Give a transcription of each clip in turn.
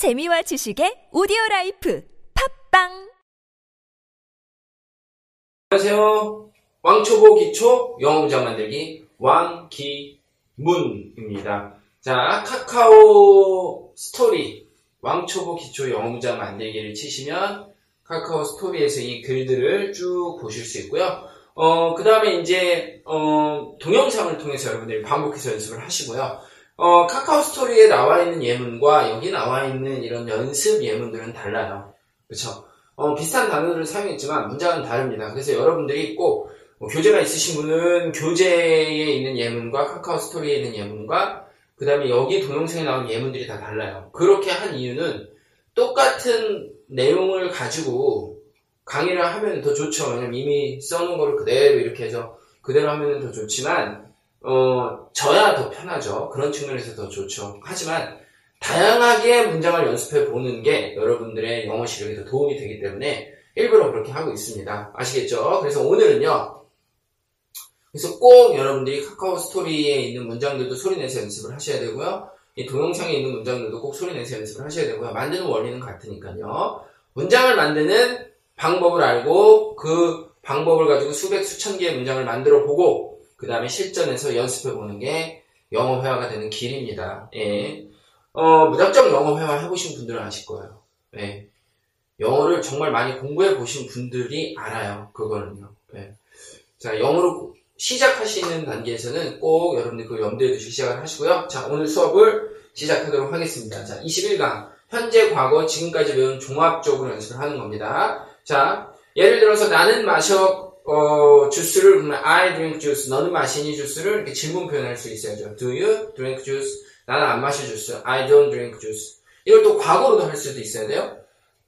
재미와 지식의 오디오 라이프 팟빵 안녕하세요. 왕초보 기초 영어 문장 만들기 왕기문입니다. 자, 카카오 스토리 왕초보 기초 영어 문장 만들기를 치시면 카카오 스토리에서 이 글들을 쭉 보실 수 있고요. 어, 그 다음에 이제, 어, 동영상을 통해서 여러분들이 반복해서 연습을 하시고요. 어, 카카오 스토리에 나와 있는 예문과 여기 나와 있는 이런 연습 예문들은 달라요. 그쵸? 어, 비슷한 단어들을 사용했지만 문장은 다릅니다. 그래서 여러분들이 꼭 뭐 교재가 있으신 분은 교재에 있는 예문과 카카오 스토리에 있는 예문과 그 다음에 여기 동영상에 나온 예문들이 다 달라요. 그렇게 한 이유는 똑같은 내용을 가지고 강의를 하면 더 좋죠. 왜냐면 이미 써놓은 거를 그대로 이렇게 해서 그대로 하면 더 좋지만 어, 저야 더 편하죠. 그런 측면에서 더 좋죠. 하지만 다양하게 문장을 연습해 보는 게 여러분들의 영어 실력에 더 도움이 되기 때문에 일부러 그렇게 하고 있습니다. 아시겠죠? 그래서 오늘은요. 그래서 꼭 여러분들이 카카오 스토리에 있는 문장들도 소리내서 연습을 하셔야 되고요. 이 동영상에 있는 문장들도 꼭 소리내서 연습을 하셔야 되고요. 만드는 원리는 같으니까요. 문장을 만드는 방법을 알고 그 방법을 가지고 수백 수천 개의 문장을 만들어 보고 그 다음에 실전에서 연습해 보는 게 영어 회화가 되는 길입니다. 예. 어, 무작정 영어 회화 해보신 분들은 아실 거예요. 예. 영어를 정말 많이 공부해 보신 분들이 알아요. 그거는요. 예. 자, 영어로 시작하시는 단계에서는 꼭 여러분들 그 염두에 두시고 시작을 하시고요. 자, 오늘 수업을 시작하도록 하겠습니다. 자, 21강. 현재, 과거, 지금까지 배운 종합적으로 연습을 하는 겁니다. 자, 예를 들어서 나는 마셔, 어, 주스를, 그러면 I drink juice. 너는 마시니 주스를 이렇게 질문 표현할 수 있어야죠. Do you drink juice? 나는 안 마셔 주스. I don't drink juice. 이걸 또 과거로도 할 수도 있어야 돼요.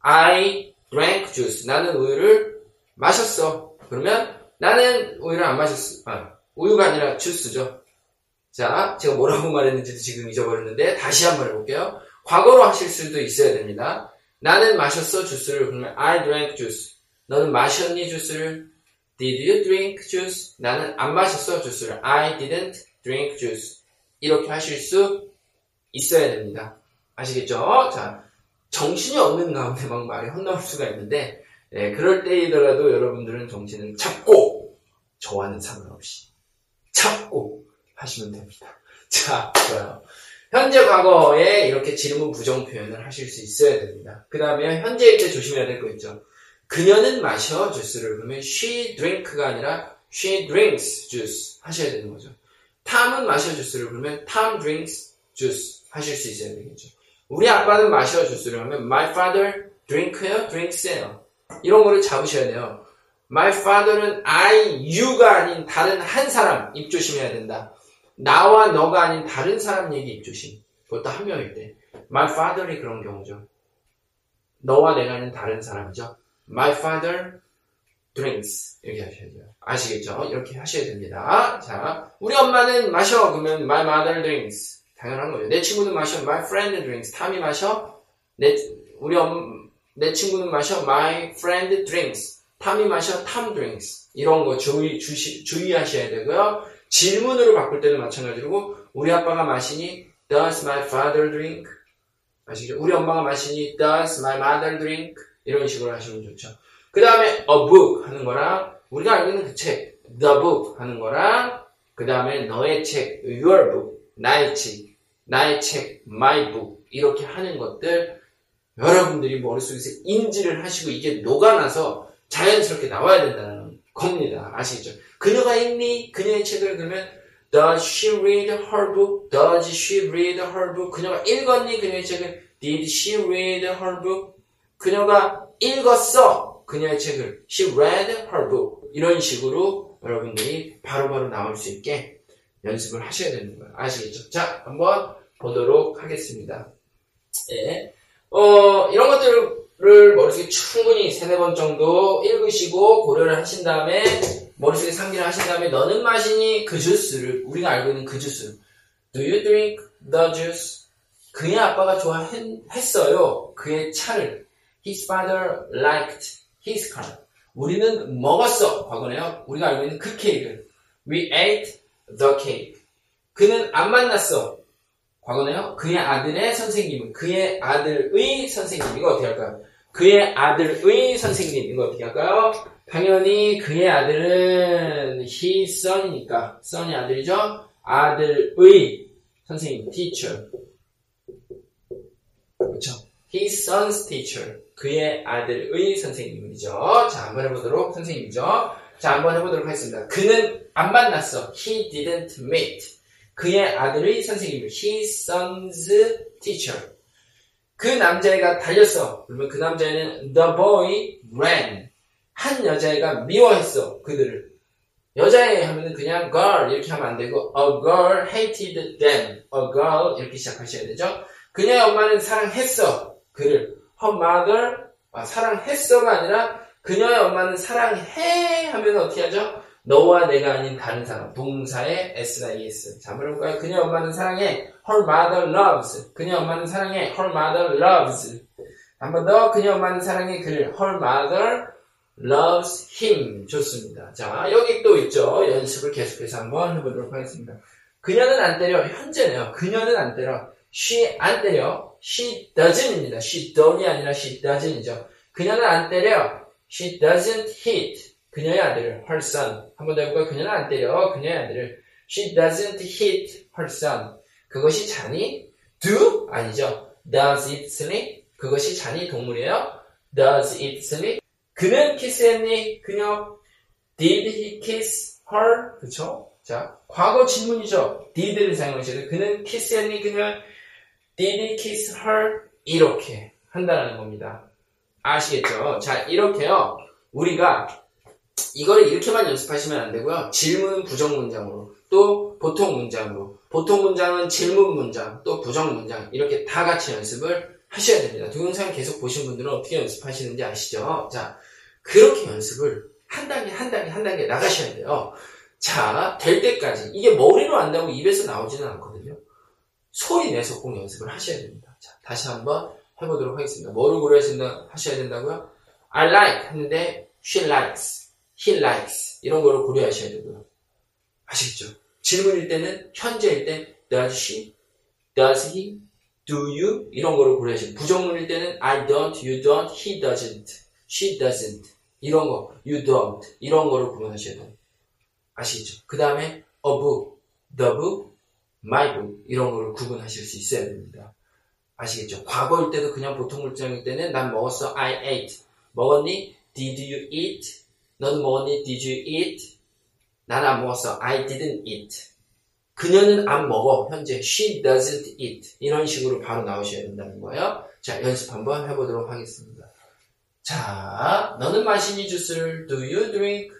I drank juice. 나는 우유를 마셨어. 그러면 나는 우유를 안 마셨어. 아, 우유가 아니라 주스죠. 자, 제가 뭐라고 말했는지도 지금 잊어버렸는데 다시 한번 해볼게요. 과거로 하실 수도 있어야 됩니다. 나는 마셨어 주스를 그러면 I drank juice. 너는 마셨니 주스를? Did you drink juice? 나는 안 마셨어 주스를. I didn't drink juice. 이렇게 하실 수 있어야 됩니다. 아시겠죠? 자, 정신이 없는 가운데 막 말이 헛나올 수가 있는데, 네, 그럴 때이더라도 여러분들은 정신을 잡고, 저와는 상관없이, 잡고 하시면 됩니다. 자, 좋아요. 현재 과거에 이렇게 질문 부정 표현을 하실 수 있어야 됩니다. 그 다음에 현재일 때 조심해야 될 거 있죠. 그녀는 마셔 주스를 그러면 she drink가 아니라 she drinks juice 하셔야 되는 거죠. 탐은 마셔 주스를 그러면 Tom drinks juice 하실 수 있어야 되겠죠. 우리 아빠는 마셔 주스를 하면 my father drink요, drinks예요. 이런 거를 잡으셔야 돼요. my father는 I, you가 아닌 다른 한 사람 입 조심해야 된다. 나와 너가 아닌 다른 사람 얘기 입 조심. 그것도 한 명일 때. my father이 그런 경우죠. 너와 내가 아닌 다른 사람이죠. My father drinks 이렇게 하셔야 돼요. 아시겠죠? 이렇게 하셔야 됩니다. 자, 우리 엄마는 마셔 그러면 my mother drinks 당연한 거예요. 내 친구는 마셔 my friend drinks 탐이 마셔 내 우리 엄, 내 친구는 마셔 my friend drinks 탐이 마셔 탐 drinks 이런 거 주의 주시, 주의하셔야 되고요. 질문으로 바꿀 때는 마찬가지로 우리 아빠가 마시니 does my father drink 아시죠? 우리 엄마가 마시니 does my mother drink 이런 식으로 하시면 좋죠. 그 다음에 a book 하는 거랑 우리가 알고 있는 그 책, the book 하는 거랑 그 다음에 너의 책, your book, 나의 책, 나의 책, my book 이렇게 하는 것들 여러분들이 머릿속에서 인지를 하시고 이게 녹아나서 자연스럽게 나와야 된다는 겁니다. 아시겠죠? 그녀가 읽니? 그녀의 책을 그러면 Does she read her book? Does she read her book? 그녀가 읽었니? 그녀의 책을 Did she read her book? 그녀가 읽었어. 그녀의 책을 She read her book. 이런 식으로 여러분들이 바로 바로 나올 수 있게 연습을 하셔야 되는 거예요. 아시겠죠? 자, 한번 보도록 하겠습니다. 예. 어, 이런 것들을 머릿속에 충분히 세네 번 정도 읽으시고 고려를 하신 다음에 머릿속에 상기를 하신 다음에 너는 마시니 그 주스를 우리가 알고 있는 그 주스 Do you drink the juice? 그의 아빠가 좋아했어요. 그의 차를 His father liked his car. 우리는 먹었어. 과거네요. 우리가 알고 있는 그 케이크를 We ate the cake. 그는 안 만났어. 과거네요. 그의 아들의 선생님은 그의 아들의 선생님 이거 어떻게 할까요? 그의 아들의 선생님 이거 어떻게 할까요? 당연히 그의 아들은 his son이니까 son이 아들이죠. 아들의 선생님 teacher. His son's teacher 그의 아들의 선생님이죠. 자 한번 해보도록 선생님이죠. 자 한번 해보도록 하겠습니다. 그는 안 만났어. He didn't meet. 그의 아들의 선생님을 his son's teacher. 그 남자애가 달렸어. 그러면 그 남자애는 the boy ran. 한 여자애가 미워했어. 그들을. 여자애 하면은 그냥 girl 이렇게 하면 안 되고 a girl hated them. a girl 이렇게 시작하셔야 되죠. 그녀의 엄마는 사랑했어. 그를. her mother 아, 사랑했어가 아니라 그녀의 엄마는 사랑해 하면 어떻게 하죠? 너와 내가 아닌 다른 사람, 동사의 S나 ES. 자, 물어볼까요? 그녀 엄마는 사랑해. Her mother loves. 그녀 엄마는 사랑해. Her mother loves. 한 번 더. 그녀 엄마는 사랑해. 그를. Her mother loves him. 좋습니다. 자, 여기 또 있죠. 연습을 계속해서 한번 해보도록 하겠습니다. 그녀는 안 때려. 현재네요. 그녀는 안 때려. She 안 때려. She doesn't입니다. She don't이 아니라 she doesn't,이죠. 그녀는 안 때려. She doesn't hit. 그녀의 아들을, her son. 한번 더 해볼까요? 그녀는 안 때려. 그녀의 아들을. She doesn't hit her son. 그것이 자니? Do? 아니죠. Does it sleep? 그것이 자니 동물이에요. Does it sleep? 그는 키스했니? 그녀 Did he kiss her? 그쵸? 자, 과거 질문이죠. did를 사용하셔야 돼요. 그는 키스했니? 그녀 Did he kiss her? 이렇게 한다는 겁니다. 아시겠죠? 자, 이렇게요. 우리가 이거를 이렇게만 연습하시면 안 되고요. 질문 부정 문장으로 또 보통 문장으로 보통 문장은 질문 문장 또 부정 문장 이렇게 다 같이 연습을 하셔야 됩니다. 동영상 계속 보신 분들은 어떻게 연습하시는지 아시죠? 자 그렇게 연습을 한 단계 한 단계 한 단계 나가셔야 돼요. 자 될 때까지 이게 머리로 안다고 입에서 나오지는 않거든요. 소리 내서 꼭 연습을 하셔야 됩니다. 자 다시 한번 해보도록 하겠습니다. 뭐를 고려하신다 하셔야 된다고요? I like 하는데 she likes he likes 이런 거를 고려하셔야 되고요. 아시겠죠? 질문일 때는 현재일 때 does she, does he, do you 이런 거를 고려하시고 부정문일 때는 I don't, you don't, he doesn't, she doesn't 이런 거 you don't 이런 거를 구분하셔야 돼요. 아시겠죠? 그 다음에 book, the book 이런 거를 구분하실 수 있어야 됩니다. 아시겠죠? 과거일 때도 그냥 보통 물장일 때는 난 먹었어 I ate 먹었니? Did you eat? 넌 먹었니? Did you eat? 나는 안 먹었어. I didn't eat. 그녀는 안 먹어. 현재 she doesn't eat. 이런 식으로 바로 나오셔야 된다는 거예요. 자, 연습 한번 해보도록 하겠습니다. 자, 너는 마시니 주스를 do you drink?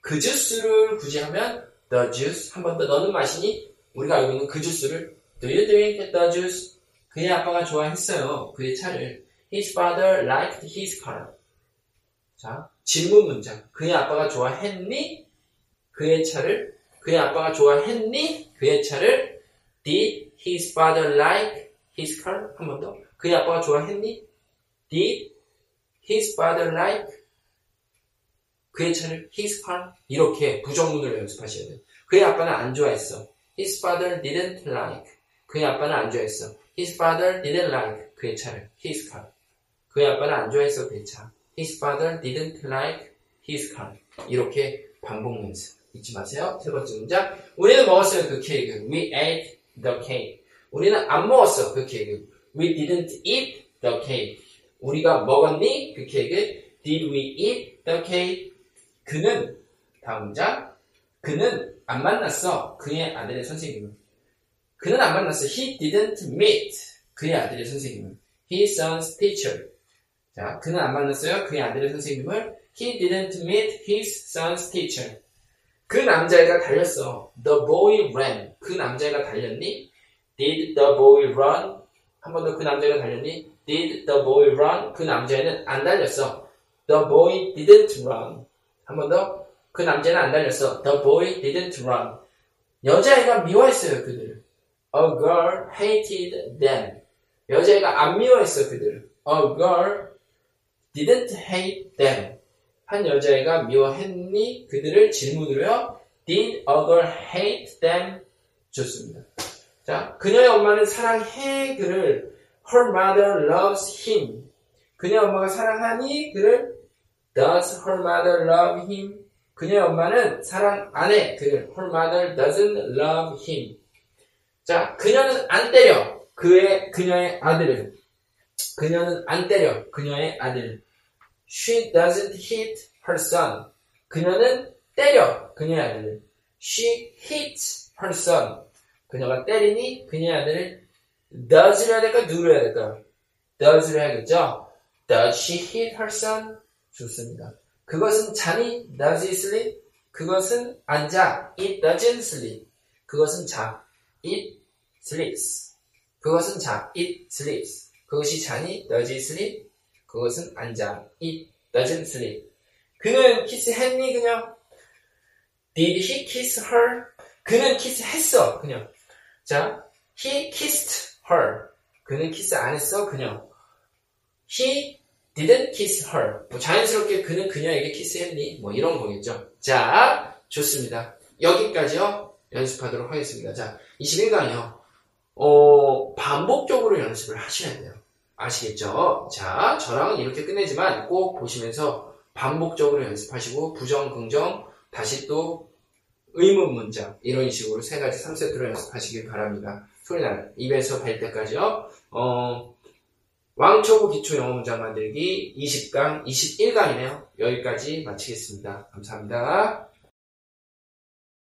그 주스를 굳이 하면 the juice. 한 번 더 너는 마시니? 우리가 알고 있는 그 주스를 do you drink the juice? 그의 아빠가 좋아했어요. 그의 차를. His father liked his car. 자, 질문 문장. 그의 아빠가 좋아했니? 그의 차를. 그의 아빠가 좋아했니? 그의 차를. Did his father like his car? 한 번 더. 그의 아빠가 좋아했니? Did his father like 그의 차를 his car? 이렇게 부정문을 연습하셔야 돼요. 그의 아빠는 안 좋아했어. His father didn't like. 그의 아빠는 안 좋아했어. His father didn't like 그의 차를. His car. 그의 아빠는 안 좋아했어 그의 차. His father didn't like his car. 이렇게 반복 연습. 잊지 마세요. 세 번째 문장. 우리는 먹었어요, 그 케이크. We ate the cake. 우리는 안 먹었어, 그 케이크. We didn't eat the cake. 우리가 먹었니? 그 케이크. Did we eat the cake? 그는, 다음 문장. 그는 안 만났어. 그의 아들의 선생님은. 그는 안 만났어. He didn't meet. 그의 아들의 선생님은. His son's teacher. 자, 그는 안 만났어요. 그의 아들의 선생님을. He didn't meet his son's teacher. 그 남자애가 달렸어. The boy ran. 그 남자애가 달렸니? Did the boy run? 한 번 더 그 남자애가 달렸니? Did the boy run? 그 남자애는 안 달렸어. The boy didn't run. 한 번 더. 그 남자애는 안 달렸어. The boy didn't run. 여자애가 미워했어요, 그들을. A girl hated them. 여자애가 안 미워했어, 그들을. A girl didn't hate them. 한 여자애가 미워했니? 그들을 질문으로요. Did a girl hate them? 좋습니다. 자, 그녀의 엄마는 사랑해 그를 her mother loves him. 그녀의 엄마가 사랑하니 그를 does her mother love him? 그녀의 엄마는 사랑 안 해. 그를 her mother doesn't love him. 자, 그녀는 안 때려. 그의 그녀의 아들을. 그녀는 안 때려. 그녀의 아들을. She doesn't hit her son. 그녀는 때려. 그녀의 아들을. She hits her son. 그녀가 때리니 그녀의 아들을 does를 해야 될까? do를 해야 될까? does를 해야겠죠? Does she hit her son? 좋습니다. 그것은 잠이 does it sleep? 그것은 안 자. It doesn't sleep. 그것은 자. It sleeps. 그것은 자. It sleeps. 그것이 자니 does it sleep? 그것은 안 자. It doesn't sleep. 그는 키스했니 그냥? Did he kiss her? 그는 키스했어 그냥. 자, he kissed her. 그는 키스 안 했어 그냥. He didn't kiss her. 뭐 자연스럽게 그는 그녀에게 키스했니? 뭐 이런 거겠죠. 자, 좋습니다. 여기까지요. 연습하도록 하겠습니다. 자, 21강이요. 어, 반복적으로 연습을 하셔야 돼요. 아시겠죠? 자, 저랑은 이렇게 끝내지만 꼭 보시면서 반복적으로 연습하시고 부정, 긍정, 다시 또 의문 문장 이런 식으로 세 가지 3세트로 연습하시길 바랍니다. 소리 나는 입에서 뵐 때까지요. 어, 왕초보 기초 영어 문장 만들기 20강, 21강이네요. 여기까지 마치겠습니다. 감사합니다.